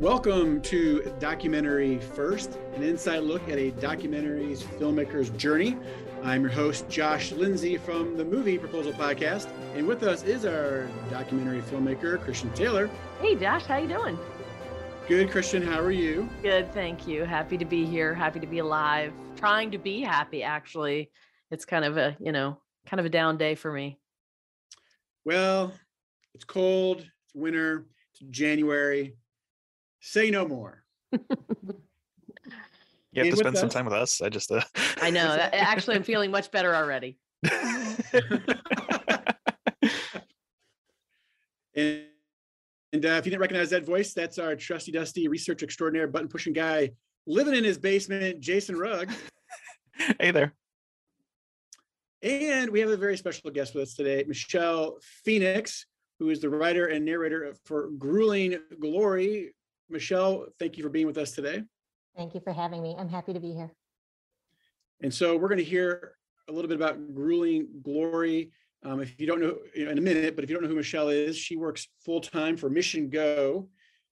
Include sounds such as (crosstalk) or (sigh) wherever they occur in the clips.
Welcome to Documentary First, an inside look at a documentary's filmmaker's journey. I'm your host, Josh Lindsay from the Movie Proposal Podcast, and with us is our documentary filmmaker, Christian Taylor. Hey, Josh, how you doing? Good, Christian. How are you? Good, thank you. Happy to be here. Happy to be alive. Trying to be happy. Actually, it's kind of a you know kind of a down day for me. Well, it's cold. It's winter. It's January. Say no more. You have And to spend some us- time with us. I just uh I know. (laughs) that- Actually, I'm feeling much better already. (laughs) And, and uh, if you didn't recognize that voice, that's our trusty dusty research extraordinaire button pushing guy living in his basement, Jason Rugg. (laughs) hey there. And we have a very special guest with us today, Michelle Phoenix, who is the writer and narrator for Grueling Glory. Michelle, thank you for being with us today. Thank you for having me. I'm happy to be here. And so we're going to hear a little bit about Grueling Glory. Um, if you don't know, you know, in a minute, but if you don't know who Michelle is, she works full time for Mission Go,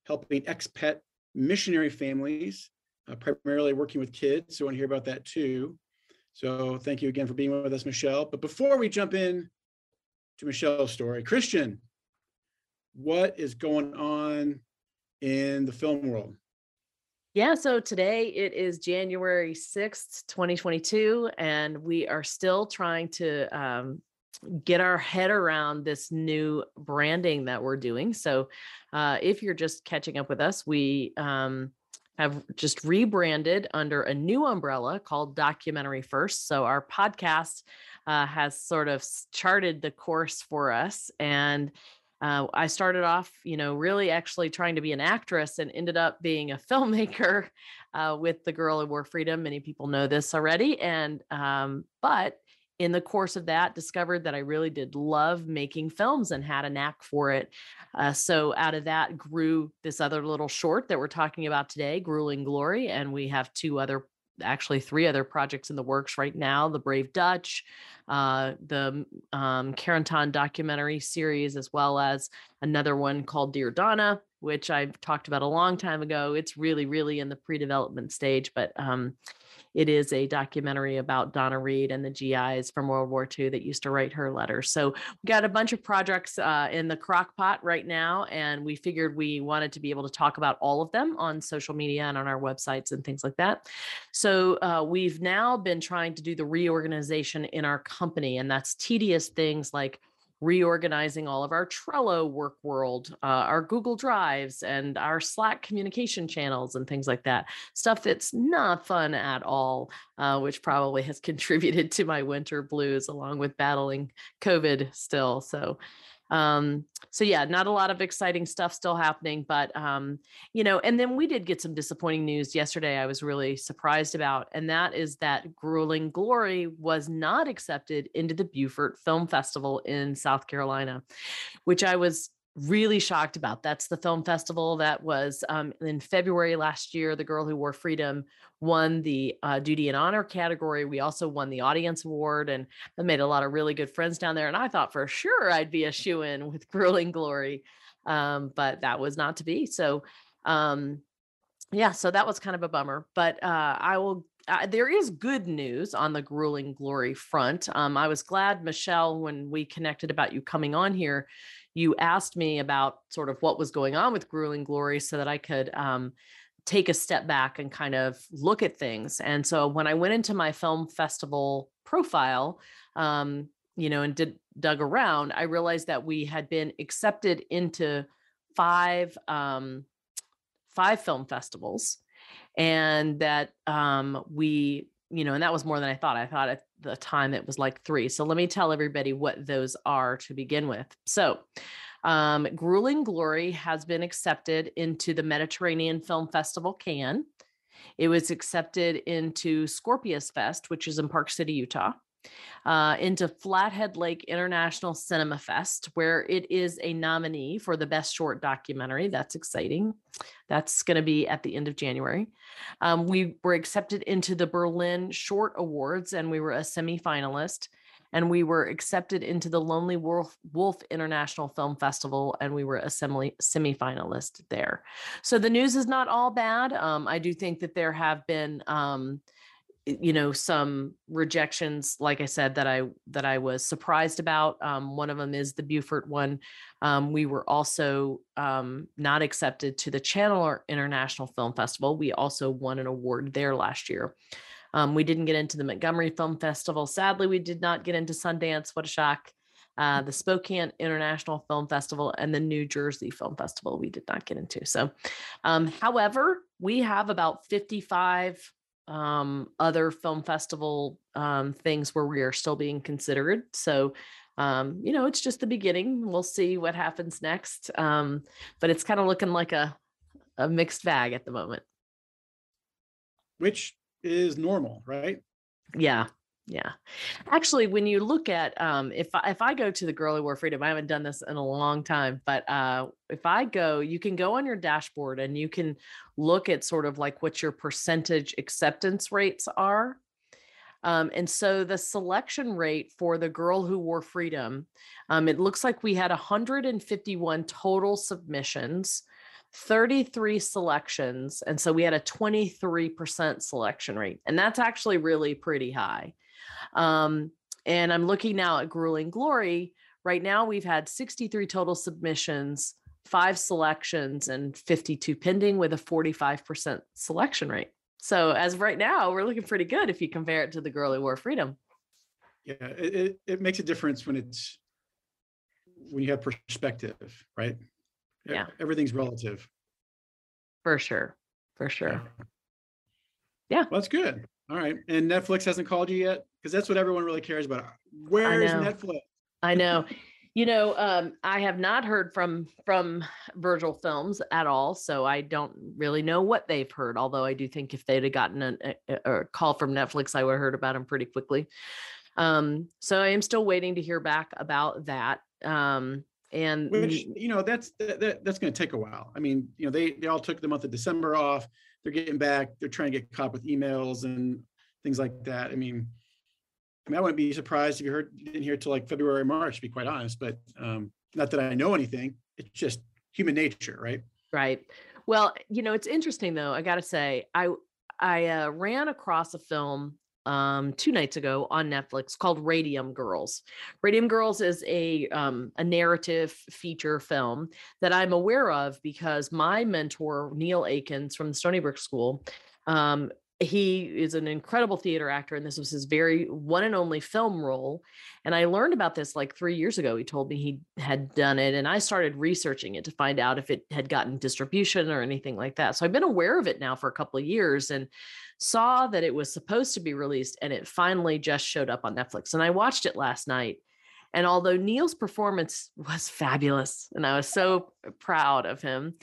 helping expat missionary families, uh, primarily working with kids. So I want to hear about that too. So thank you again for being with us, Michelle. But before we jump in to Michelle's story, Christian, what is going on in the film world? Yeah, so today it is January 6th, 2022, and we are still trying to um, get our head around this new branding that we're doing. So, uh, if you're just catching up with us, we um, have just rebranded under a new umbrella called Documentary First. So, our podcast uh, has sort of charted the course for us. And uh, I started off, you know, really actually trying to be an actress and ended up being a (laughs) filmmaker uh, with The Girl Who Wore Freedom. Many people know this already. And, um, but in the course of that, discovered that I really did love making films and had a knack for it. Uh, so out of that grew this other little short that we're talking about today, Grueling Glory. And we have two other actually three other projects in the works right now the brave dutch uh, the um, documentary series, as well as another one called Dear Donna, which I've talked about a long time ago. It's really, really in the pre-development stage, but um, it is a documentary about Donna Reed and the GIs from World War II that used to write her letters. So we got a bunch of projects uh, in the crock pot right now, and we figured we wanted to be able to talk about all of them on social media and on our websites and things like that. So uh, we've now been trying to do the reorganization in our company, and that's tedious things like reorganizing all of our Trello work world, uh, our Google Drives, and our Slack communication channels and things like that. Stuff that's not fun at all, uh, which probably has (laughs) contributed to my winter blues along with battling COVID still. So, um, so yeah, not a lot of exciting stuff still happening, but um, you know, and then we did get some disappointing news yesterday. I was really surprised about, and that is that Grueling Glory was not accepted into the Beaufort Film Festival in South Carolina, which I was really shocked about. That's the film festival that was um, in February last year. The Girl Who Wore Freedom won the uh, Duty and Honor category. We also won the Audience Award, and I made a lot of really good friends down there. And I thought for sure I'd be a shoe in with Grueling Glory, um, but that was not to be. So, um, yeah, so that was kind of a bummer. But uh, I will. Uh, there is good news on the grueling glory front. Um, I was glad, Michelle, when we connected about you coming on here, you asked me about sort of what was going on with grueling glory so that I could um, take a step back and kind of look at things. And so when I went into my film festival profile, um, you know, and did dug around, I realized that we had been accepted into five um, five film festivals, and that um, we, you know, and that was more than I thought. I thought the time it was like three. So let me tell everybody what those are to begin with. So. Um, Grueling Glory has been accepted into the Mediterranean Film Festival Cannes. It was accepted into Scorpius Fest, which is in Park City, Utah, uh, into Flathead Lake International Cinema Fest, where it is a nominee for the Best Short Documentary. That's exciting. That's going to be at the end of January. Um, we were accepted into the Berlin Short Awards, and we were a semifinalist. and we were accepted into the Lonely Wolf, Wolf International Film Festival, and we were a semi semifinalist there. So the news is not all bad. Um, I do think that there have been, um, you know, some rejections, like I said, that I that I was surprised about. Um, one of them is the Beaufort one. Um, we were also um, not accepted to the Chandler International Film Festival. We also won an award there last year. Um, we didn't get into the Montgomery Film Festival. Sadly, we did not get into Sundance. What a shock. Uh, the Spokane International Film Festival and the New Jersey Film Festival, we did not get into. So, um, however, we have about 55 um, other film festival um, things where we are still being considered. So, um, you know, it's just the beginning. We'll see what happens next. Um, but it's kind of looking like a, a mixed bag at the moment. which is normal, right? Yeah. Yeah. Actually, when you look at um if I, if I go to the Girl Who Wore Freedom, I haven't done this in a long time, but uh if I go, you can go on your dashboard and you can look at sort of like what your percentage acceptance rates are. Um, and so the selection rate for the girl who wore freedom, um, it looks like we had 151 total submissions, 33 selections. And so we had a 23% selection rate. And that's actually really pretty high. Um, and I'm looking now at Grueling Glory. Right now, we've had 63 total submissions, five selections, and 52 pending with a 45% selection rate. So as of right now, we're looking pretty good if you compare it to the Girl Who Wore Freedom. Yeah, it, it, it makes a difference when it's, when you have perspective, right? Yeah. Everything's relative. For sure. For sure. Well, that's good. All right. And Netflix hasn't called you yet? Because that's what everyone really cares about. Where is. Netflix? I know. You know, um, I have not heard from from Virgil Films at all, so I don't really know what they've heard. Although I do think if they'd have gotten an, a, a call from Netflix, I would have heard about them pretty quickly. Um, so I am still waiting to hear back about that. Um, and Which, you know, that's, that, that- that's going to take a while. I mean, you know, they, they all took the month of December off. They're getting back, they're trying to get caught with emails and things like that. I mean, I mean, I wouldn't be surprised if you heard, didn't hear till like February, March, to be quite honest, but um, not that I know anything. It's just human nature, right? Right. Well, you know, it's interesting though. I got to say, I I uh, ran across a film um, two nights ago on Netflix called Radium Girls. Radium Girls is a um, a narrative feature film that I'm aware of because my mentor Neil Akins from the Stony Brook School. Um, he is an incredible theater actor, and this was his very one and only film role. And I learned about this like three years ago. He told me he had done it, and I started researching it to find out if it had gotten distribution or anything like that. So I've been aware of it now for a couple of years and saw that it was supposed to be released, and it finally just showed up on Netflix. And I watched it last night. And although Neil's performance (laughs) was fabulous, and I was so proud of him,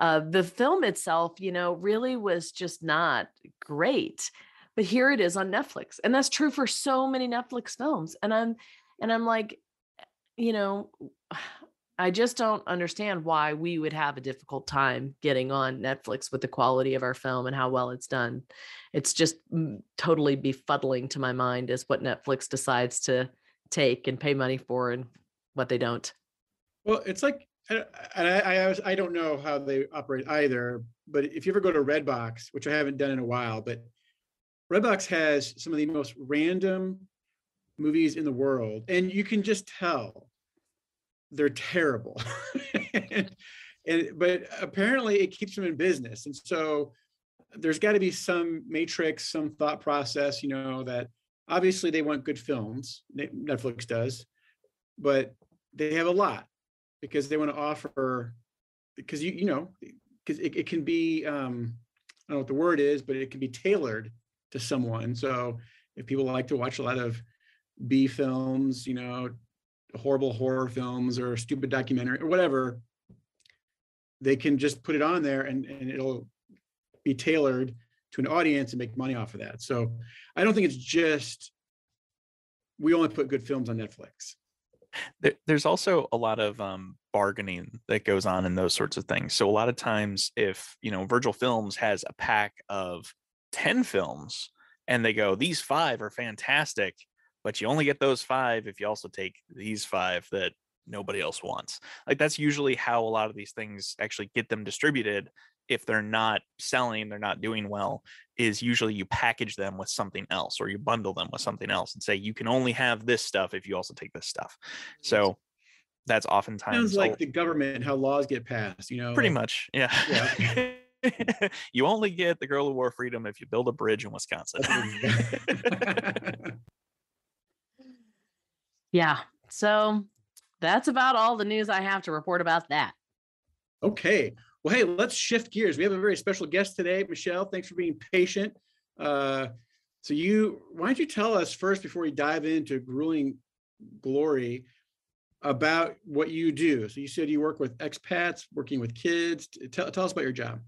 uh, the film itself, you know, really was just not great. But here it is on Netflix, and that's true for so many Netflix films. And I'm, and I'm like, you know, (sighs) I just don't understand why we would have a difficult time getting on Netflix with the quality of our film and how well it's done. It's just totally befuddling to my mind as what Netflix decides to take and pay money for and what they don't. Well, it's like, and I, I, I don't know how they operate either, but if you ever go to Redbox, which I haven't done in a while, but Redbox has some of the most random movies in the world, and you can just tell they're terrible. and, (laughs) and but apparently it keeps them in business, and so there's got to be some matrix, some thought process, you know, that obviously they want good films. Netflix does, but they have a lot because they want to offer because you you know because it, it can be um i don't know what the word is but it can be tailored to someone. So if people like to watch a lot of b films you know horrible horror films or stupid documentary or whatever they can just put it on there and and it'll be tailored to an audience and make money off of that. So i don't think it's just we only put good films on netflix there, there's also a lot of um, bargaining that goes on in those sorts of things. So a lot of times, if you know, Virgil Films has a pack of ten films, and they go, these five are fantastic, but you only get those five if you also take these five that nobody else wants. Like that's usually how a lot of these things actually get them distributed. If they're not selling, they're not doing well, is usually you package them with something else or you bundle them with something else and say you can only have this stuff if you also take this stuff. So that's oftentimes Sounds like a- the government, how laws get passed, you know? pretty like- much, yeah. Yeah. (laughs) you only get the girl who wore freedom if you build a bridge in Wisconsin. (laughs) Yeah. So that's about all the news I have to report about that. Okay, well, hey, let's shift gears. We have a very special guest today, Michelle. Thanks for being patient. Uh, so you, why don't you tell us first before we dive into grueling glory about what you do? So you said you work with expats, working with kids. Tell, tell us about your job.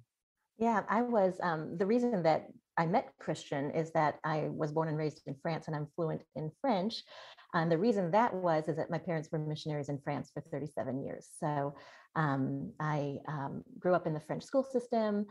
Yeah, I was, um, the reason that I met Christian is that I was born and raised in France and I'm fluent in French. And the reason that was is that my parents were missionaries in France for 37 years. So um, I um, grew up in the French school system,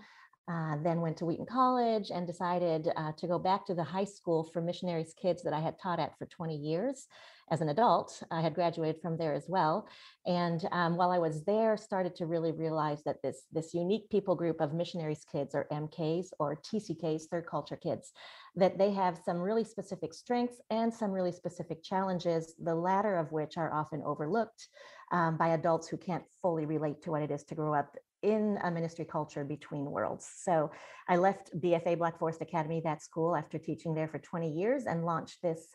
uh, then went to Wheaton College and decided uh, to go back to the high school for missionaries kids that I had taught at for 20 years as an adult. I had graduated from there as well. And um, while I was there, started to really realize that this, this unique people group of missionaries kids or MKs or TCKs, third culture kids, that they have some really specific strengths and some really specific challenges, the latter of which are often overlooked um, by adults who can't fully relate to what it is to grow up in a ministry culture between worlds. So I left BFA Black Forest Academy, that school, after teaching there for 20 years and launched this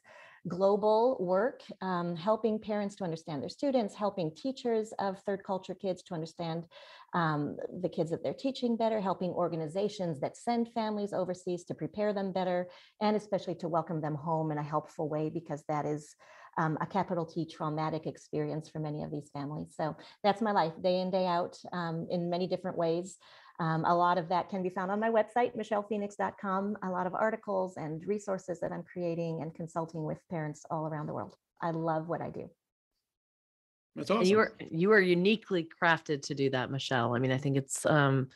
global work, um, helping parents to understand their students, helping teachers of third culture kids to understand um, the kids that they're teaching better, helping organizations that send families overseas to prepare them better, and especially to welcome them home in a helpful way, because that is um, a capital T traumatic experience for many of these families. So that's my life, day in, day out, um, in many different ways. Um, a lot of that can be found on my website, michellephoenix.com. A lot of articles and resources that I'm creating and consulting with parents all around the world. I love what I do. That's awesome. you are you are uniquely crafted to do that, Michelle. I mean, I think it's um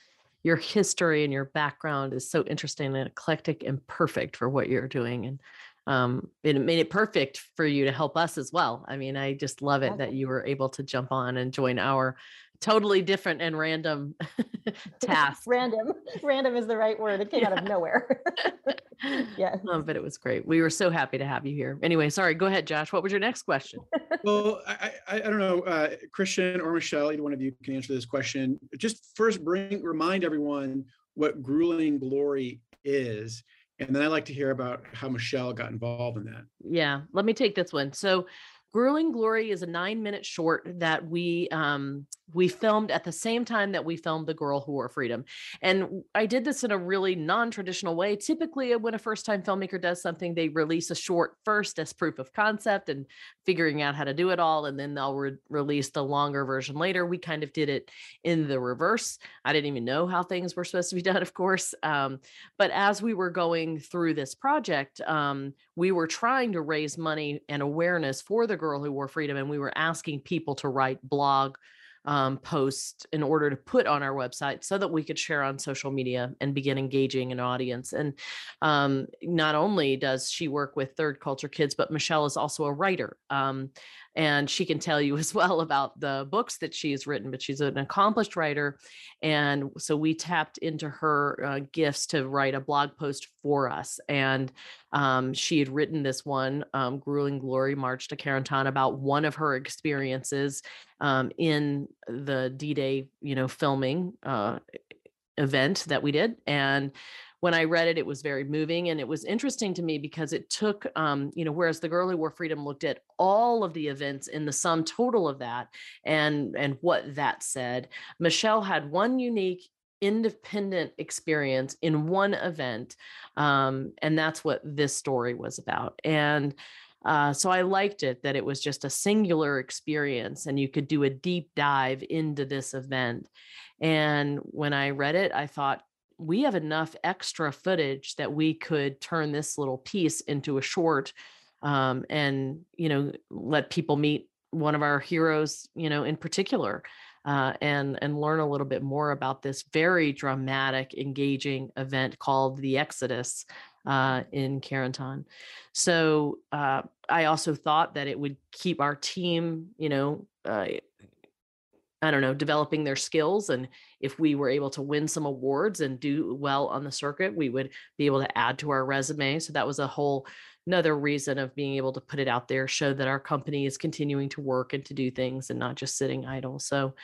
your history and your background is so interesting and eclectic and perfect for what you're doing. And um it made it perfect for you to help us as well. I mean, I just love it that you were able to jump on and join our totally different and random (laughs) (laughs) task. Random, (laughs) random is the right word. It came out of nowhere. yeah. Um, but it was great. We were so happy to have you here. Anyway, sorry, go ahead, Josh. What was your next question? Well, I, I, I don't know, uh, Christian or Michelle, either one of you can answer this question. Just first bring, remind everyone what grueling glory is. And then I'd like to hear about how Michelle got involved in that. Yeah, let me take this one. So, Grueling Glory is a nine minute short that we um, we filmed at the same time that we filmed The Girl Who Wore Freedom. And I did this in a really non traditional way. Typically, uh, when a first time filmmaker does something, they release a short first as proof of concept and figuring out how to do it all. And then they'll re- release the longer version later. We kind of did it in the reverse. I didn't even know how things were supposed to be (laughs) done, of course. Um, but as we were going through this project, um, we were trying to raise money and awareness for the girl who wore freedom, and we were asking people to write blog um, posts in order to put on our website so that we could share on social media and begin engaging an audience. And um, not only does she work with third culture kids, but Michelle is also a writer. Um, and she can tell you (laughs) as well about the books that she's written, but she's an accomplished writer. And so we tapped into her uh, gifts to write a blog post for us. And um, she had written this one, um, Grueling Glory, March to Carentan, about one of her experiences um, in the D-Day, you know, filming uh, event that we did. And when I read it, it was very moving and it was interesting to me because it took, um, you know, whereas the Girl Who Wore Freedom looked at all of the events in the sum total of that and and what that said, Michelle had one unique independent experience in one event um, and that's what this story was about and uh, so i liked it that it was just a singular experience and you could do a deep dive into this event and when i read it i thought we have enough extra footage that we could turn this little piece into a short um, and you know let people meet one of our heroes you know in particular uh, and and learn a little bit more about this very dramatic, engaging event called the Exodus uh, in Carentan. So uh, I also thought that it would keep our team, you know, uh, I don't know, developing their skills. And if we were able to win some awards and do well on the circuit, we would be able to add to our resume. So that was a whole another reason of being able to put it out there, show that our company is continuing to work and to do things and not just sitting idle. So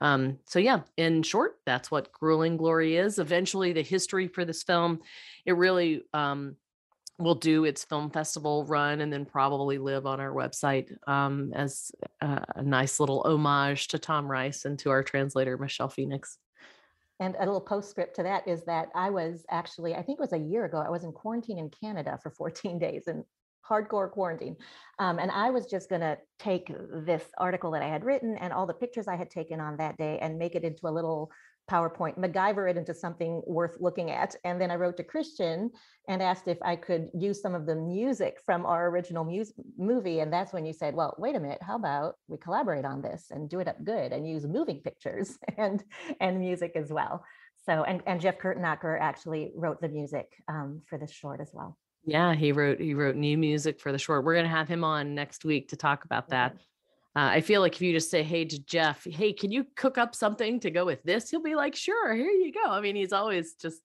um, so yeah, in short, that's what Grueling Glory is. Eventually, the history for this film, it really um, will do its film festival run and then probably live on our website um, as a, a nice little homage to Tom Rice and to our translator Michelle Phoenix. And a little postscript to that is that I was actually, I think it was a year ago, I was in quarantine in Canada for 14 (laughs) days and hardcore quarantine. Um, and I was just going to take this article that I had written and all the pictures I had taken on that day and make it into a little PowerPoint, MacGyver it into something worth looking at. And then I wrote to Christian and asked if I could use some of the music from our original movie. And that's when you said, well, wait a minute, how about we collaborate on this and do it up good and use moving pictures (laughs) and, and music as well. So, and, and Jeff Kurtenacker actually wrote the music um, for this short as well. Yeah, he wrote he wrote new music for the short. We're gonna have him on next week to talk about that. Uh, I feel like if you just say, "Hey, to Jeff, hey, can you cook up something to go with this?" He'll be like, "Sure, here you go." I mean, he's always just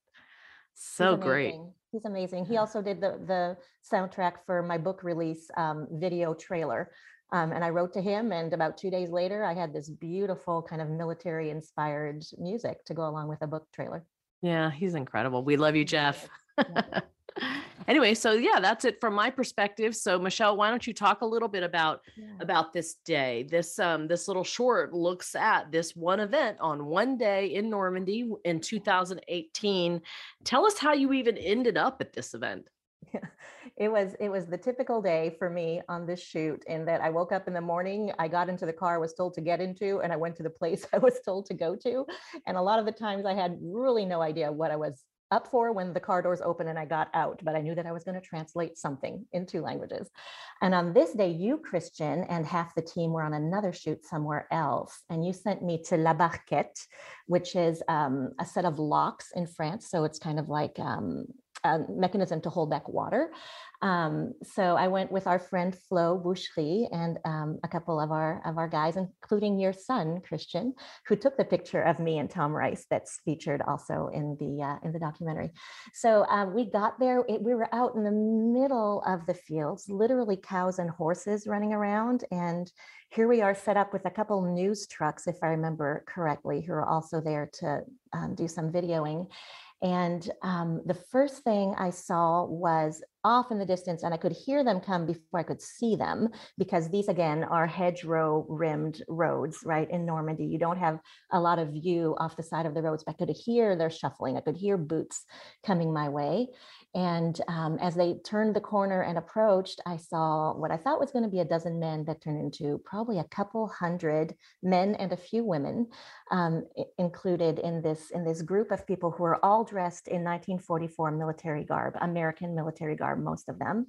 so He's great. He's amazing. He (sighs) also did the the soundtrack for my book release um, video trailer. Um, and I wrote to him, and about two days later, I had this beautiful kind of military inspired music to go along with a book trailer. Yeah, he's incredible. We love you, Jeff. Yeah. anyway, so yeah, that's it from my perspective. So Michelle, why don't you talk a little bit about Yeah. about this day? This um this little short looks at this one event on one day in Normandy in 2018. Tell us how you even ended up at this event. (laughs) it was it was the typical day for me on this shoot in that I woke up in the morning, I got into the car I was told to get into, and I went to the (laughs) place I was told to go to. And a lot of the times I had really no idea what I was up for when the car doors open and I got out, but I knew that I was going to translate something in two languages. And on this day, you, Christian, and half the team were on another shoot somewhere else. And you sent me to La Barquette, which is um, a set of locks in France. So it's kind of like um, a mechanism to hold back water. Um, so I went with our friend Flo Boucherie and um, a couple of our of our guys, including your son Christian, who took the picture of me and Tom Rice that's featured also in the uh, in the documentary. So uh, we got there. It, we were out in the middle of the fields, literally cows and horses running around, and here we are set up with a couple news trucks, if I remember correctly, who are also there to um, do some videoing. And um, the first thing I saw was off in the distance, and I could hear them come before I could see them, because these again are hedgerow rimmed roads, right? In Normandy, you don't have a lot of view off the side of the roads, but I could hear their shuffling. I could hear boots coming my way. And um, as they turned the corner and approached, I saw what I thought was going to be a dozen men that turned into probably a couple hundred men and a few women um, included in this in this group of people who are all dressed in 1944 military garb, American military garb, most of them.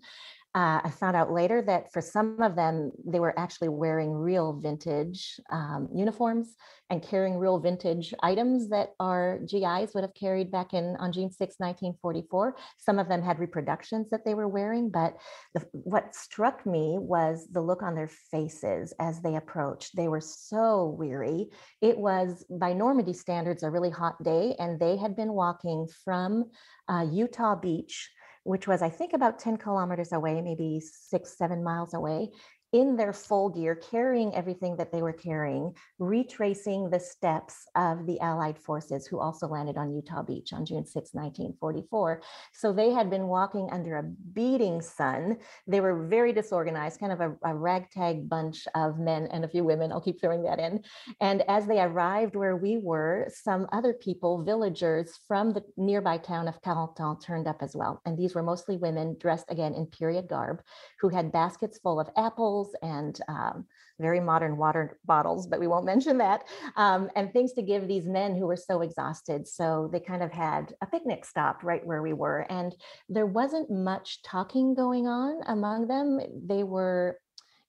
Uh, I found out later that for some of them, they were actually wearing real vintage um, uniforms and carrying real vintage items that our GIs would have carried back in on June 6, 1944. Some of them had reproductions that they were wearing, but the, what struck me was the look on their faces as they approached. They were so weary. It was, by Normandy standards, a really hot day, and they had been walking from uh, Utah Beach, which was, I think, about 10 kilometers away, maybe six, seven miles away, in their full gear, carrying everything that they were carrying, retracing the steps of the Allied forces who also landed on Utah Beach on June 6, 1944. So they had been walking under a beating sun. They were very disorganized, kind of a, a ragtag bunch of men and a few women. I'll keep throwing that in. And as they arrived where we were, some other people, villagers from the nearby town of Carentan, turned up as well. And these were mostly women dressed again in period garb who had baskets full of apples and um, very modern water bottles, but we won't mention that, um, and things to give these men who were so exhausted. So they kind of had a picnic stop right where we were. And there wasn't much talking going on among them. They were,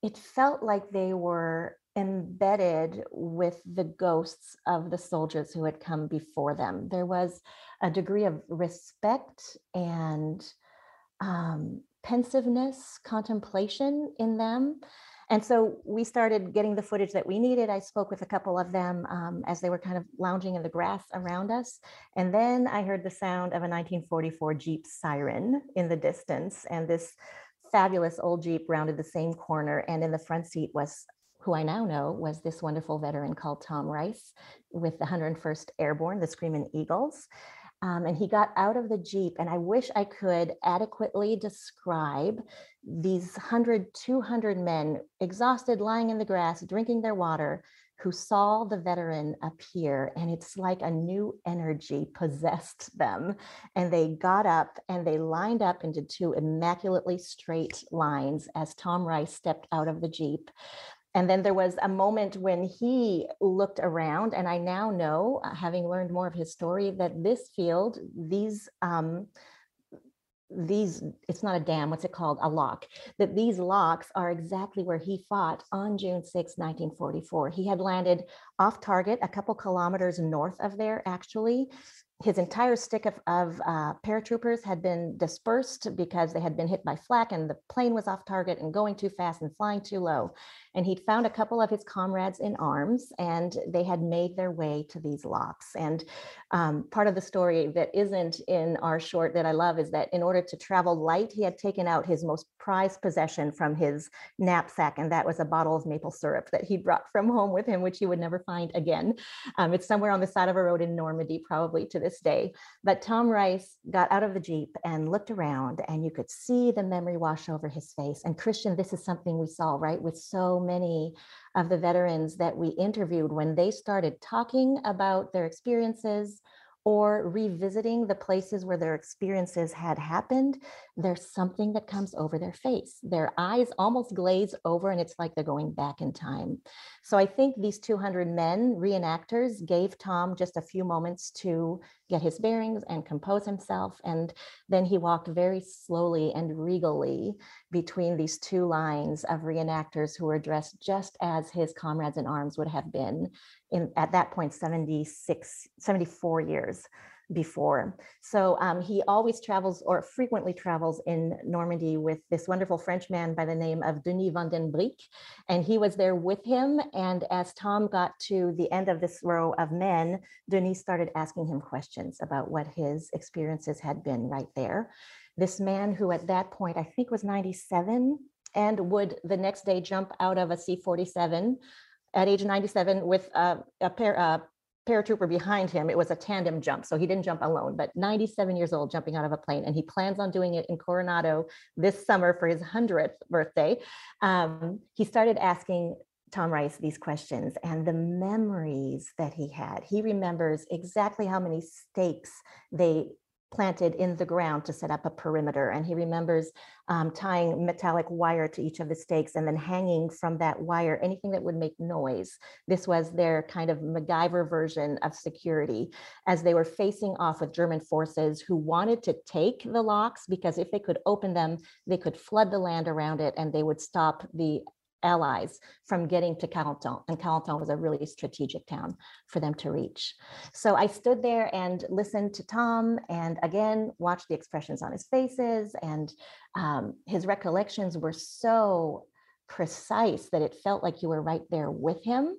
it felt like they were embedded with the ghosts of the soldiers who had come before them. There was a degree of respect and um, pensiveness, contemplation in them. And so we started getting the footage that we needed. I spoke with a couple of them um, as they were kind of lounging in the grass around us. And then I heard the sound of a 1944 Jeep siren in the distance. And this fabulous old Jeep rounded the same corner. And in the front seat was who I now know was this wonderful veteran called Tom Rice with the 101st Airborne, the Screaming Eagles. Um, and he got out of the Jeep, and I wish I could adequately describe these 100, 200 men exhausted, lying in the grass, drinking their water, who saw the veteran appear. And it's like a new energy possessed them. And they got up and they lined up into two immaculately straight lines as Tom Rice stepped out of the Jeep. And then there was a moment when he looked around, and I now know, uh, having learned more of his story, that this field, these um, these it's not a dam what's it called? A lock. That these locks are exactly where he fought on june 6 1944 he had landed off target a couple kilometers north of there actually his entire stick of, of uh, paratroopers had been dispersed because they had been hit by flak and the plane was off target and going too fast and flying too low. And he'd found a couple of his comrades in arms and they had made their way to these locks. And um, part of the story that isn't in our short that I love is that in order to travel light, he had taken out his most prized possession from his knapsack, and that was a bottle of maple syrup that he brought from home with him, which he would never find again. Um, it's somewhere on the side of a road in Normandy, probably to this day. But Tom Rice got out of the Jeep and looked around, and you could see the memory wash over his face. And Christian, this is something we saw, right, with so many of the veterans that we interviewed when they started talking about their experiences or revisiting the places where their experiences had happened, there's something that comes over their face. Their eyes almost glaze over, and it's like they're going back in time. So I think these 200 men, reenactors, gave Tom just a few moments to get his bearings and compose himself. And then he walked very slowly and regally between these two lines of reenactors who were dressed just as his comrades in arms would have been in at that point 76 74 years before. So um, he always travels or frequently travels in normandy with this wonderful french man by the name of denis van den Brink, and he was there with him. And as tom got to the end of this row of men denis started asking him questions about what his experiences had been right there. This man who at that point i think was 97 and would the next day jump out of a c-47 at age 97 with a, a pair, a paratrooper behind him. It was a tandem jump, so he didn't jump alone, but 97 years old jumping out of a plane. And he plans on doing it in Coronado this summer for his 100th birthday. Um, he started asking Tom Rice these questions and the memories that he had. He remembers exactly how many stakes they planted in the ground to set up a perimeter. And he remembers um, tying metallic wire to each of the stakes and then hanging from that wire anything that would make noise. This was their kind of MacGyver version of security as they were facing off with German forces who wanted to take the locks because if they could open them, they could flood the land around it and they would stop the allies from getting to Carentan. And Carentan was a really strategic town for them to reach. So I stood there and listened to Tom and again, watched the expressions on his faces and um, his recollections were so precise that it felt like you were right there with him.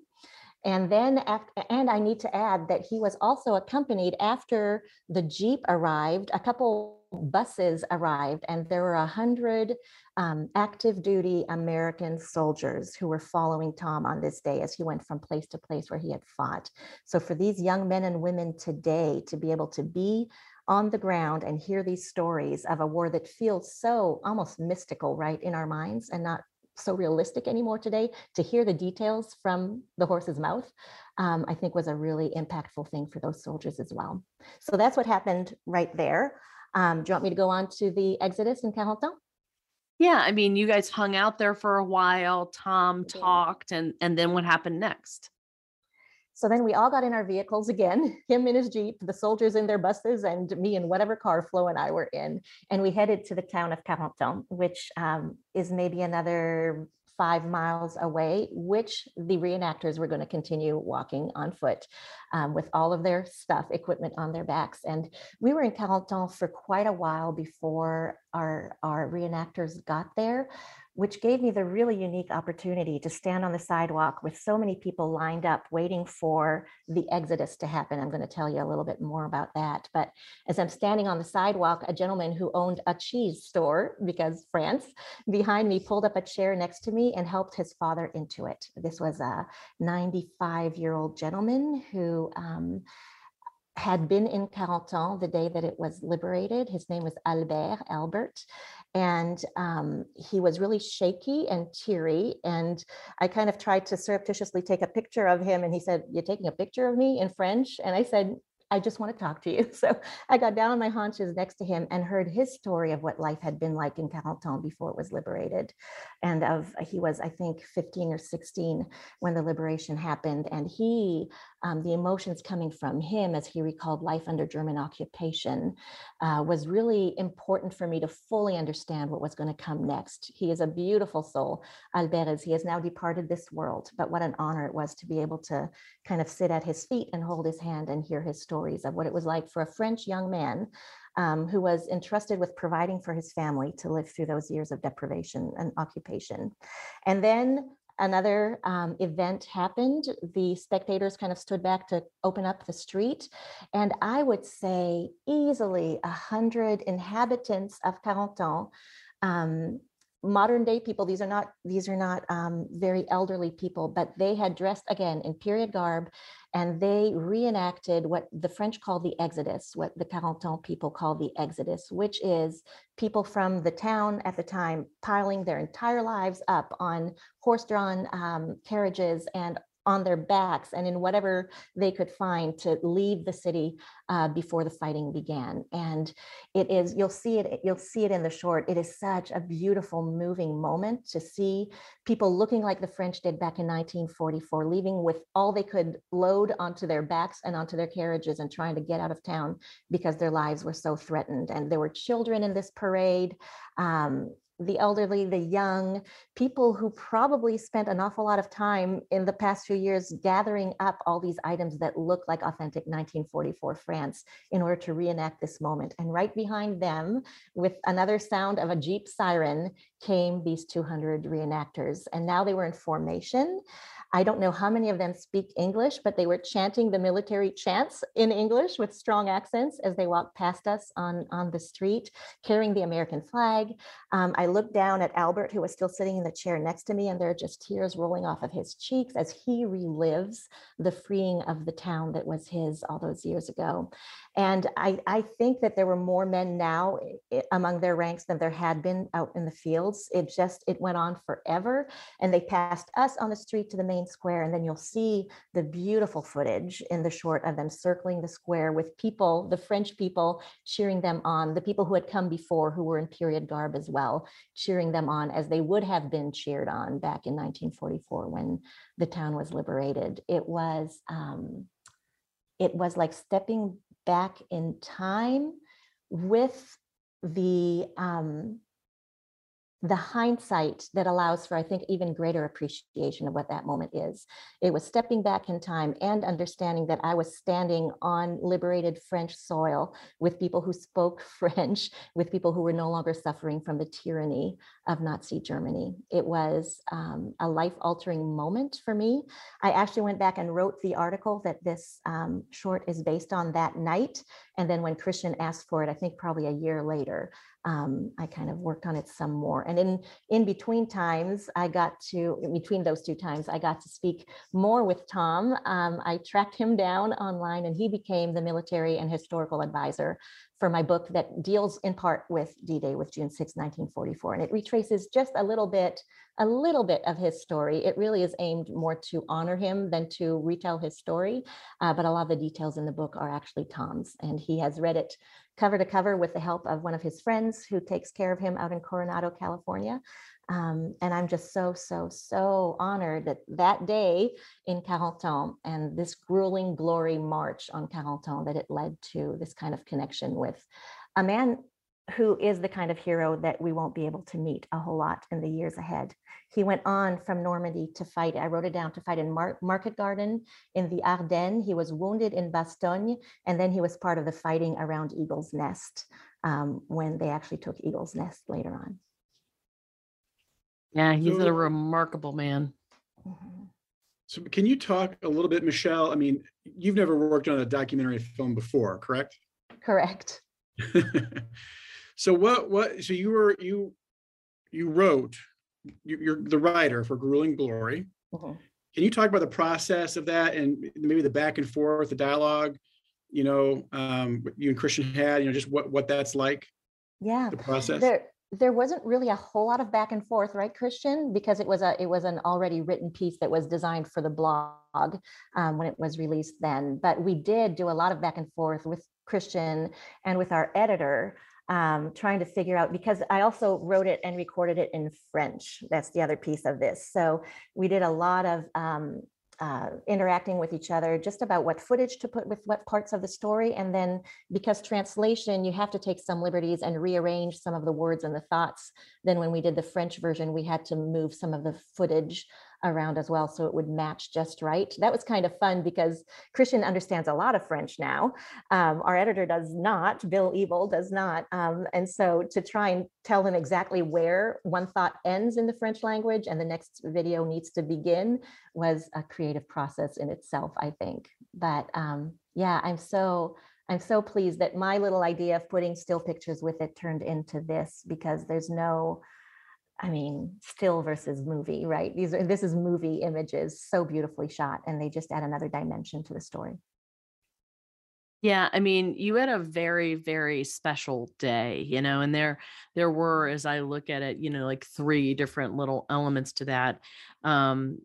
And then, after, and I need to add that he was also accompanied after the Jeep arrived, a couple buses arrived, and there were a hundred um, active duty American soldiers who were following Tom on this day as he went from place to place where he had fought. So for these young men and women today to be able to be on the ground and hear these stories of a war that feels so almost mystical, right, in our minds and not so realistic anymore today, to hear the details from the horse's mouth, um, I think was a really impactful thing for those soldiers as well. So that's what happened right there. Um, do you want me to go on to the Exodus in Carentan? Yeah, I mean, you guys hung out there for a while. Tom did. talked, and and then what happened next? So then we all got in our vehicles again, (laughs) him in his Jeep, the soldiers in their buses, and me in whatever car Flo and I were in. And we headed to the town of Carentan, which um, is maybe another five miles away, which the reenactors were going to continue walking on foot um, with all of their stuff, equipment on their backs. And we were in Carentan for quite a while before our, our reenactors got there which gave me the really unique opportunity to stand on the sidewalk with so many people lined up waiting for the exodus to happen. I'm going to tell you a little bit more about that. But as I'm standing on the sidewalk, a gentleman who owned a cheese store, because France, behind me pulled up a chair next to me and helped his father into it. This was a 95 year old gentleman who um, had been in Carentan the day that it was liberated. His name was Albert, Albert, and um, he was really shaky and teary. And I kind of tried to surreptitiously take a picture of him, and he said, "You're taking a picture of me in French?" And I said, I just want to talk to you. (laughs) So I got down on my haunches next to him and heard his story of what life had been like in Carentan before it was liberated. And of he was, I think, 15 or 16 when the liberation happened. And he, um, the emotions coming from him as he recalled life under German occupation uh, was really important for me to fully understand what was going to come next. He is a beautiful soul, Albert He has now departed this world, but what an honor it was to be able to kind of sit at his feet and hold his hand and hear his stories of what it was like for a French young man um, who was entrusted with providing for his family to live through those years of deprivation and occupation. And then another um, event happened. The spectators kind of stood back to open up the street. And I would say easily a hundred inhabitants of Carentan um, modern day people these are not these are not um, very elderly people but they had dressed again in period garb and they reenacted what the French call the Exodus, what the Carentan people call the Exodus, which is people from the town at the time piling their entire lives up on horse-drawn um, carriages and on their backs and in whatever they could find to leave the city uh, before the fighting began. And it is, you'll see it, you'll see it in the short. It is such a beautiful, moving moment to see people looking like the French did back in 1944, leaving with all they could load onto their backs and onto their carriages and trying to get out of town because their lives were so threatened. And there were children in this parade. Um, the elderly, the young, people who probably spent an awful lot of time in the past few years gathering up all these items that look like authentic 1944 France in order to reenact this moment. And right behind them, with another sound of a Jeep siren, came these 200 reenactors. And now they were in formation. I don't know how many of them speak English, but they were chanting the military chants in English with strong accents as they walked past us on, on the street, carrying the American flag. Um, I looked down at Albert, who was still sitting in the chair next to me, and there are just tears rolling off of his cheeks as he relives the freeing of the town that was his all those years ago. And I, I think that there were more men now among their ranks than there had been out in the fields. It just, it went on forever. And they passed us on the street to the main square. And then you'll see the beautiful footage in the short of them circling the square with people, the French people cheering them on, the people who had come before who were in period garb as well, cheering them on as they would have been cheered on back in 1944 when the town was liberated. It was, um, it was like stepping back in time with the um, the hindsight that allows for, I think, even greater appreciation of what that moment is. It was stepping back in time and understanding that I was standing on liberated French soil with people who spoke (laughs) French, with people who were no longer suffering from the tyranny of Nazi Germany. It was um, a life altering moment for me. I actually went back and wrote the article that this um, short is based on that night. And then when Christian asked for it, I think probably a year later, um, I kind of worked on it some more. And in in between times, I got to between those two times, I got to speak more with Tom. Um, I tracked him down online, and he became the military and historical advisor for my book that deals in part with D-Day, with June 6, 1944, and it retraces just a little bit, a little bit of his story. It really is aimed more to honor him than to retell his story, uh, but a lot of the details in the book are actually Tom's, and he has read it cover to cover with the help of one of his friends who takes care of him out in Coronado, California. Um, and I'm just so, so, so honored that that day in Carentan and this grueling glory march on Carentan that it led to this kind of connection with a man who is the kind of hero that we won't be able to meet a whole lot in the years ahead. He went on from Normandy to fight, I wrote it down, to fight in Mar- Market Garden in the Ardennes. He was wounded in Bastogne, and then he was part of the fighting around Eagle's Nest um, when they actually took Eagle's Nest later on. Yeah, he's So- a remarkable man. Mhm. So can you talk a little bit, Michelle? I mean, you've never worked on a documentary film before, correct? Correct. (laughs) so what what so you were you you wrote you- you're the writer for grueling glory Mhm. can you talk about the process of that and maybe the back and forth the dialogue you know um you and christian had you know just what what that's like Yeah. the process There, there wasn't really a whole lot of back and forth, right, Christian? Because it was a, it was an already written piece that was designed for the blog um, when it was released then. But we did do a lot of back and forth with Christian and with our editor, um, trying to figure out because I also wrote it and recorded it in French. That's the other piece of this. So we did a lot of um, uh, interacting with each other just about what footage to put with what parts of the story. And then because translation, you have to take some liberties and rearrange some of the words and the thoughts. Then when we did the French version, we had to move some of the footage around as well so it would match just right. That was kind of fun because Christian understands a lot of French now. Um, our editor does not, Bill Liebel does not. Um, and so to try and tell him exactly where one thought ends in the French language and the next video needs to begin was a creative process in itself, I think. But um, yeah, I'm so I'm so pleased that my little idea of putting still pictures with it turned into this because there's no, I mean, still versus movie, right? These are this is movie images, so beautifully shot, and they just add another dimension to the story. Yeah, I mean, you had a very, very special day, you know, and there there were, as I look at it, you know, like three different little elements to that. Um,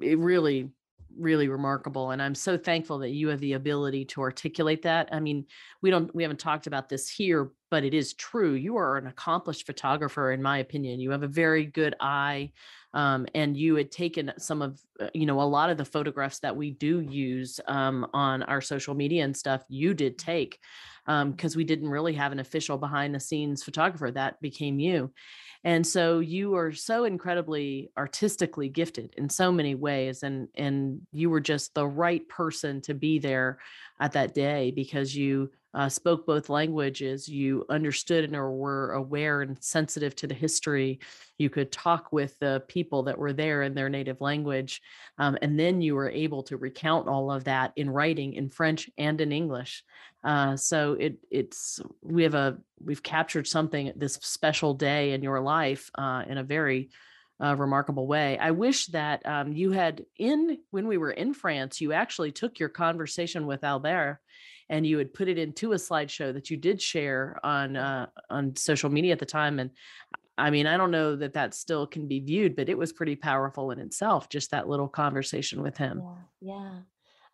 it really, really remarkable. And I'm so thankful that you have the ability to articulate that. I mean, we don't we haven't talked about this here, but it is true. You are an accomplished photographer, in my opinion. You have a very good eye. Um, and you had taken some of uh, you know a lot of the photographs that we do use um, on our social media and stuff you did take because we didn't really have an official behind the scenes photographer that became you and so you are so incredibly artistically gifted in so many ways and and you were just the right person to be there at that day because you uh, spoke both languages you understood and were aware and sensitive to the history you could talk with the people that were there in their native language um, and then you were able to recount all of that in writing in french and in english uh, so it it's we have a we've captured something this special day in your life uh, in a very uh, remarkable way. I wish that um, you had in when we were in France, you actually took your conversation with Albert and you had put it into a slideshow that you did share on uh, on social media at the time. And I mean, I don't know that that still can be viewed, but it was pretty powerful in itself. Just that little conversation with him. Yeah, yeah.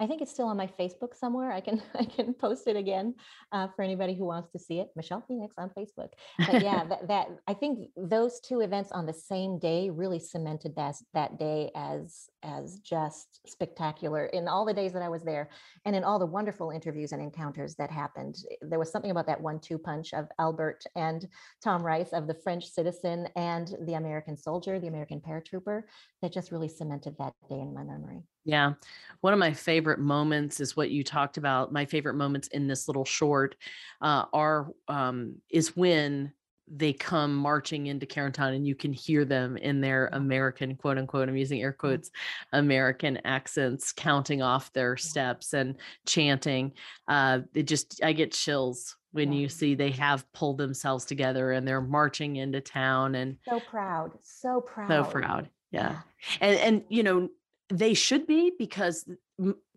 I think it's still on my Facebook somewhere. I can (laughs) I can post it again uh, for anybody who wants to see it. Michelle Phoenix on Facebook. But yeah, that, that I think those two events on the same day really cemented that that day as as just spectacular in all the days that I was there, and in all the wonderful interviews and encounters that happened. There was something about that one-two punch of Albert and Tom Rice of the French citizen and the American soldier, the American paratrooper, that just really cemented that day in my memory. Yeah. One of my favorite moments is what you talked about. My favorite moments in this little short uh, are um, is when they come marching into Carentan and you can hear them in their American quote unquote, I'm using air quotes, American accents, counting off their steps and chanting. Uh, it just I get chills when Yeah. you see they have pulled themselves together and they're marching into town and So proud, so proud. so proud. Yeah. And and you know, they should be because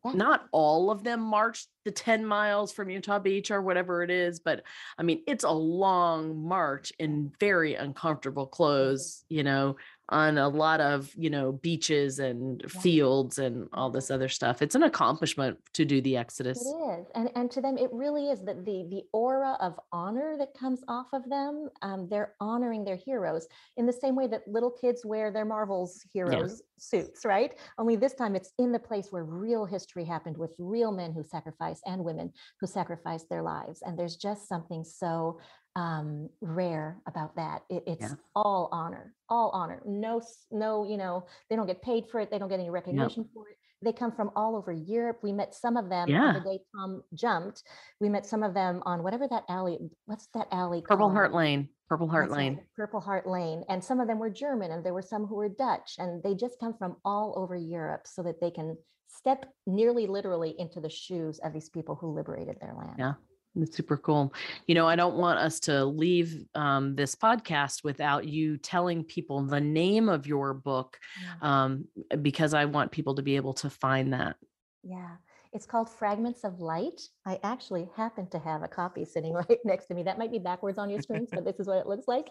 not all of them marched the 10 miles from Utah Beach or whatever it is, but I mean, it's a long march in very uncomfortable mm-hmm. clothes, you know, on a lot of, you know, beaches and Yeah. fields and all this other stuff. It's an accomplishment to do the Exodus. it is and and to them, it really is that the the aura of honor that comes off of them. Um, they're honoring their heroes in the same way that little kids wear their Marvel's heroes suits, right? Only this time, it's in the place where real history happened with real men who sacrificed and women who sacrificed their lives. And there's just something so um, rare about that. It, it's Yeah. all honor, all honor. No, no, you know, they don't get paid for it. They don't get any recognition for it. They come from all over Europe. We met some of them Yeah. the day Tom jumped. We met some of them on whatever that alley. What's that alley? Purple called? Heart Lane, Purple Heart That's Lane. Purple Heart Lane. And some of them were German and there were some who were Dutch and they just come from all over Europe so that they can step nearly literally into the shoes of these people who liberated their land. Yeah. It's super cool. You know, I don't want us to leave um, this podcast without you telling people the name of your book um, because I want people to be able to find that. Yeah. It's called Fragments of Light. I actually happen to have a copy sitting (laughs) right next to me. That might be backwards on your screens, but this is what it looks like.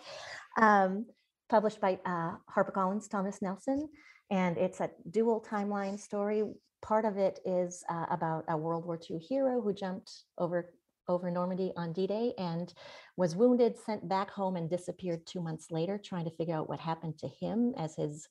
Um, published by uh, HarperCollins, Thomas Nelson. And it's a dual timeline story. Part of it is uh, about a World War II hero who jumped over over Normandy on D-Day and was wounded, sent back home, and disappeared two months later, trying to figure out what happened to him as his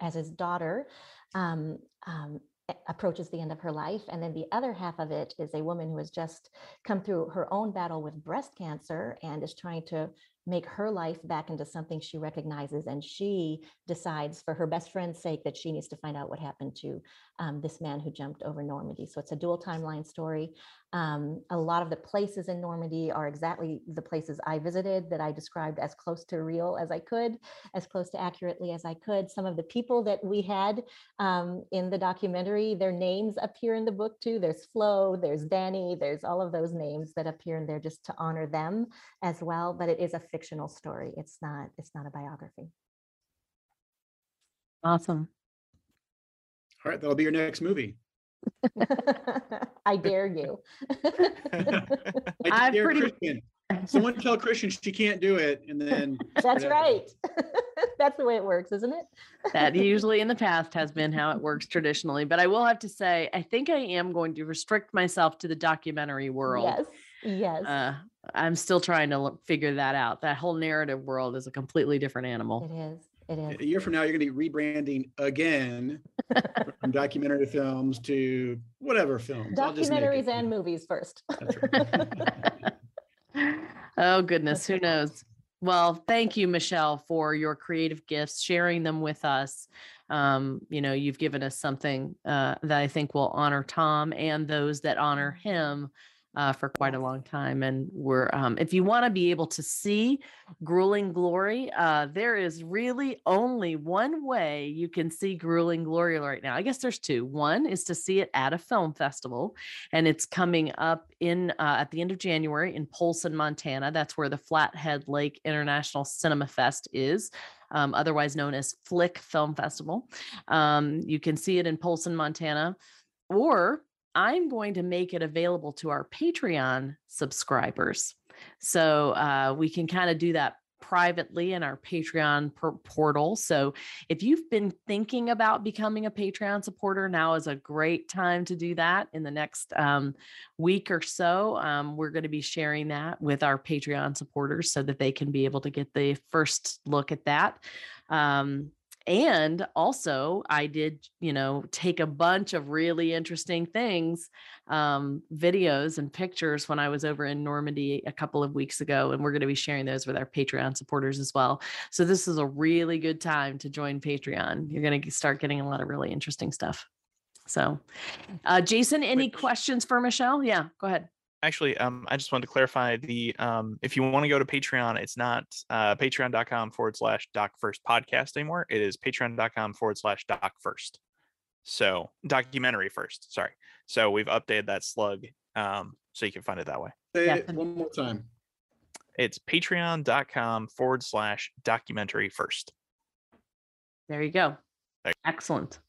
as his daughter um, um, approaches the end of her life. And then the other half of it is a woman who has just come through her own battle with breast cancer and is trying to make her life back into something she recognizes. And she decides, for her best friend's sake, that she needs to find out what happened to um, this man who jumped over Normandy. So it's a dual timeline story. Um, a lot of the places in Normandy are exactly the places I visited that I described as close to real as I could, as close to accurately as I could. Some of the people that we had um, in the documentary, their names appear in the book too. There's Flo, there's Danny, there's all of those names that appear in there just to honor them as well. But it is a fictional story. It's not. It's not a biography. Awesome. All right, that'll be your next movie. (laughs) I dare you. (laughs) I I've dare pretty- Christian. Someone tell Christian she can't do it, and then (laughs) That's right. That's the way it works, isn't it? that usually in the past has been how it works traditionally. But I will have to say, I think I am going to restrict myself to the documentary world. Yes. Yes. Uh, I'm still trying to look, figure that out. That whole narrative world is a completely different animal. it is. It is. a year from now you're going to be rebranding again from documentary films to whatever films. I'll just make. Documentaries and movies first. Right. (laughs) oh goodness, who knows? Well, thank you, Michelle, for your creative gifts, sharing them with us. Um, you know, you've given us something uh, that I think will honor Tom and those that honor him uh, for quite a long time. And we're, um, if you want to be able to see Grueling Glory, uh, there is really only one way you can see Grueling Glory right now. I guess there's two. One is to see it at a film festival, and it's coming up in uh, at the end of January in Polson, Montana. That's where the Flathead Lake International Cinema Fest is. Um, otherwise known as Flick Film Festival. Um, you can see it in Polson, Montana, or I'm going to make it available to our Patreon subscribers. So uh, we can kind of do that privately in our Patreon portal. So if you've been thinking about becoming a Patreon supporter, now is a great time to do that. In the next um, week or so, um, we're going to be sharing that with our Patreon supporters so that they can be able to get the first look at that. Um, and also i did you know take a bunch of really interesting things um videos and pictures when i was over in normandy a couple of weeks ago and we're going to be sharing those with our patreon supporters as well. So this is a really good time to join patreon. You're going to start getting a lot of really interesting stuff. So uh jason any Wait. questions for michelle? Yeah go ahead Actually, um, I just wanted to clarify the um, if you want to go to Patreon, it's not uh, patreon.com forward slash doc first podcast anymore. It is patreon.com forward slash doc first. So documentary first. Sorry. So we've updated that slug um, so you can find it that way. Say Yeah. it one more time. It's patreon.com forward slash documentary first. there you go There- excellent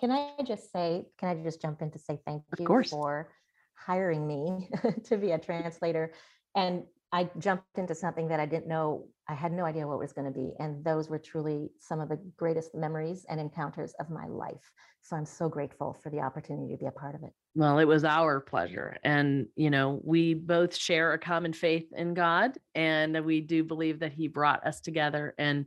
Can I just say, can I just jump in to say thank Of you course. for hiring me (laughs) to be a translator? And I jumped into something that I didn't know I had no idea what was going to be. And those were truly some of the greatest memories and encounters of my life. So I'm so grateful for the opportunity to be a part of it. Well, it was our pleasure. And, you know, we both share a common faith in God, and we do believe that He brought us together. And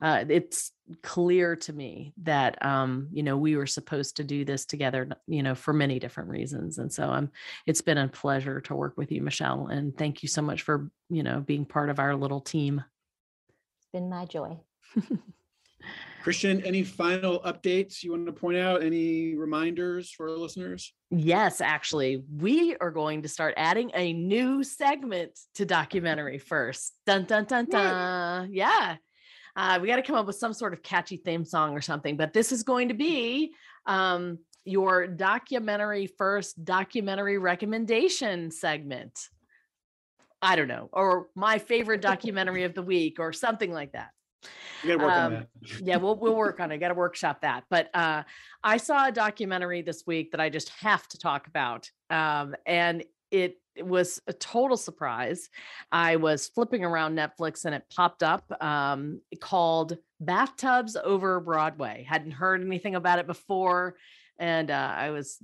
uh, it's clear to me that, um, you know, we were supposed to do this together, you know, for many different reasons. And so um, it's been a pleasure to work with you, Michelle. And thank you so much for, you know, being part of our little team. It's been my joy. (laughs) Christian, any final updates you want to point out? Any reminders for our listeners? Yes, actually, we are going to start adding a new segment to documentary (laughs) first. Dun dun dun dun. Yeah. Uh, we got to come up with some sort of catchy theme song or something, but this is going to be um, your documentary first documentary recommendation segment. I don't know, or my favorite documentary of the week, or something like that. You gotta on Um, that. yeah, we'll we'll work on it. (laughs) Got to workshop that. But uh, I saw a documentary this week that I just have to talk about, um, and it, it was a total surprise. I was flipping around Netflix and it popped up um, called "Bathtubs Over Broadway." Hadn't heard anything about it before, and uh, I was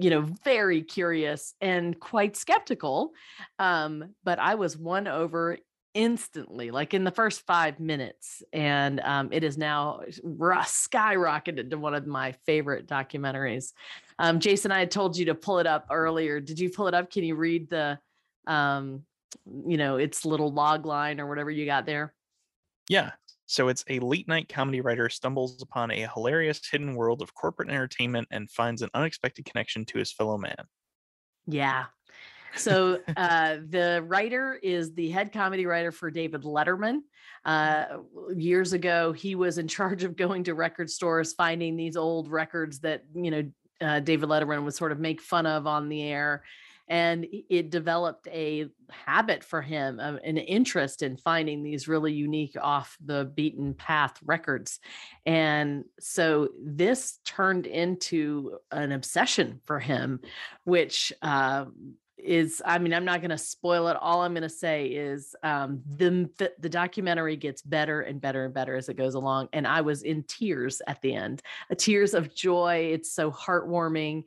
you know very curious and quite skeptical um but i was won over instantly, like in the first five minutes. And um, it is now skyrocketed to one of my favorite documentaries. Um, Jason, I had told you to pull it up earlier. Did you pull it up? Can you read the, um, you know, its little log line or whatever you got there? Yeah. So it's a late night comedy writer stumbles upon a hilarious hidden world of corporate entertainment and finds an unexpected connection to his fellow man. Yeah. So uh, the writer is the head comedy writer for David Letterman. Uh, years ago, he was in (laughs) charge of going to record stores, finding these old records that you know uh, David Letterman would sort of make fun of on the air. And it developed a habit for him, um, an interest in finding these really unique, off the beaten path records. And so this turned into an obsession for him, which uh, is i mean i'm not going to spoil it. All i'm going to say is um, the, the documentary gets better and better and better as it goes along and i was in tears at the end. Tears of joy. It's so heartwarming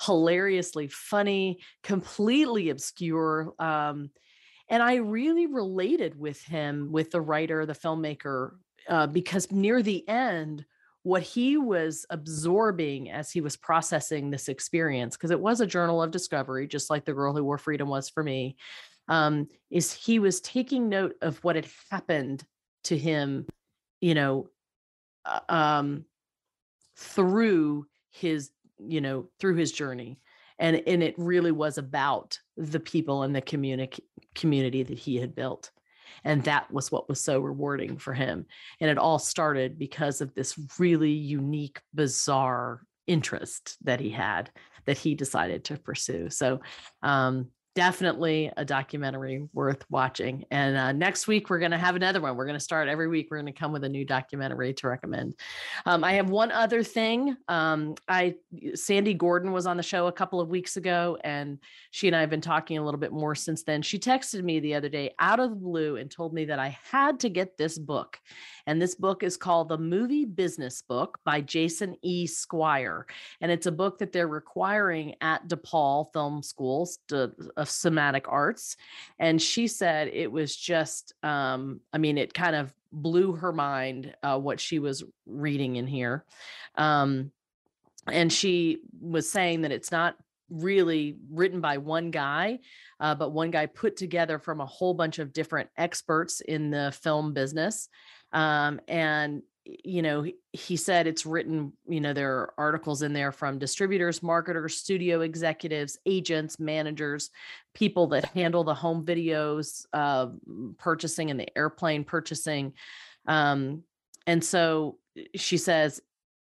hilariously funny completely obscure um, and i really related with him with the writer the filmmaker uh, because near the end what he was absorbing as he was processing this experience, because it was a journal of discovery, just like the girl who wore freedom was for me, um, is he was taking note of what had happened to him, you know, uh, um, through his, you know, through his journey. And, and it really was about the people and the community community that he had built. And that was what was so rewarding for him. And it all started because of this really unique, bizarre interest that he had that he decided to pursue. So, um, definitely a documentary worth watching. And uh, next week, we're going to have another one. We're going to start every week. We're going to come with a new documentary to recommend. Um, I have one other thing. Um, I Sandy Gordon was on the show a couple of weeks ago, and she and I have been talking a little bit more since then. She texted me the other day out of the blue and told me that I had to get this book. And this book is called The Movie Business Book by Jason E. Squire. And it's a book that they're requiring at DePaul Film Schools to, of Cinematic Arts. And she said it was just, um, I mean, it kind of blew her mind uh, what she was reading in here. Um, and she was saying that it's not really written by one guy, uh, but one guy put together from a whole bunch of different experts in the film business. Um, and you know he, said it's written you know there are articles in there from distributors marketers studio executives agents managers people that handle the home videos uh, purchasing and the airplane purchasing. Um, and so she says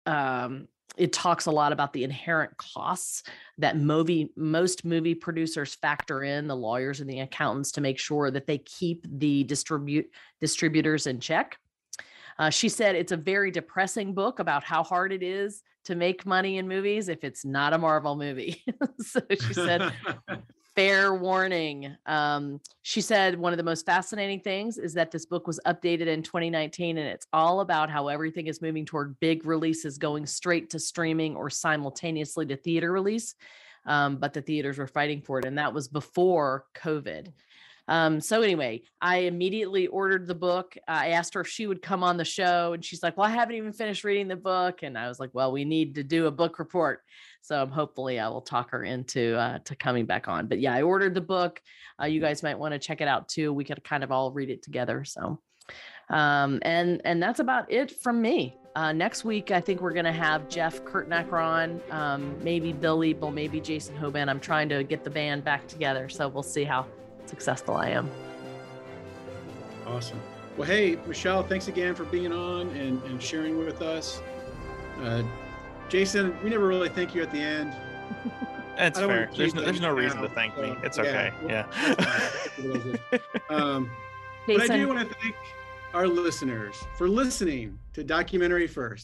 um, it talks a lot about the inherent costs that movie most movie producers factor in the lawyers and the accountants to make sure that they keep the distribute distributors in check uh, she said it's a very depressing book about how hard it is to make money in movies if it's not a Marvel movie. (laughs) so she said, (laughs) fair warning. Um, she said one of the most fascinating things is that this book was updated in 2019 and it's all about how everything is moving toward big releases going straight to streaming or simultaneously to theater release. Um, but the theaters were fighting for it, and that was before COVID. Um, so anyway, I immediately ordered the book. I asked her if she would come on the show, and she's like, "Well, I haven't even finished reading the book." And I was like, "Well, we need to do a book report." So um, hopefully, I will talk her into uh, to coming back on. But yeah, I ordered the book. Uh, you guys might want to check it out too. We could kind of all read it together. So, um, and and that's about it from me. Uh, next week, I think we're going to have Jeff Kurtenacker on, um, maybe Bill Liebel, maybe Jason Hoban. I'm trying to get the band back together, so we'll see how successful I am. Awesome. Well, hey, Michelle, thanks again for being on and, and sharing with us. Uh, Jason, we never really thank you at the end. (laughs) That's I don't wanna fair. There's no, there's no things reason to now, thank me. It's yeah, okay. well, Yeah. (laughs) um, but I do want to thank our listeners for listening to Documentary First.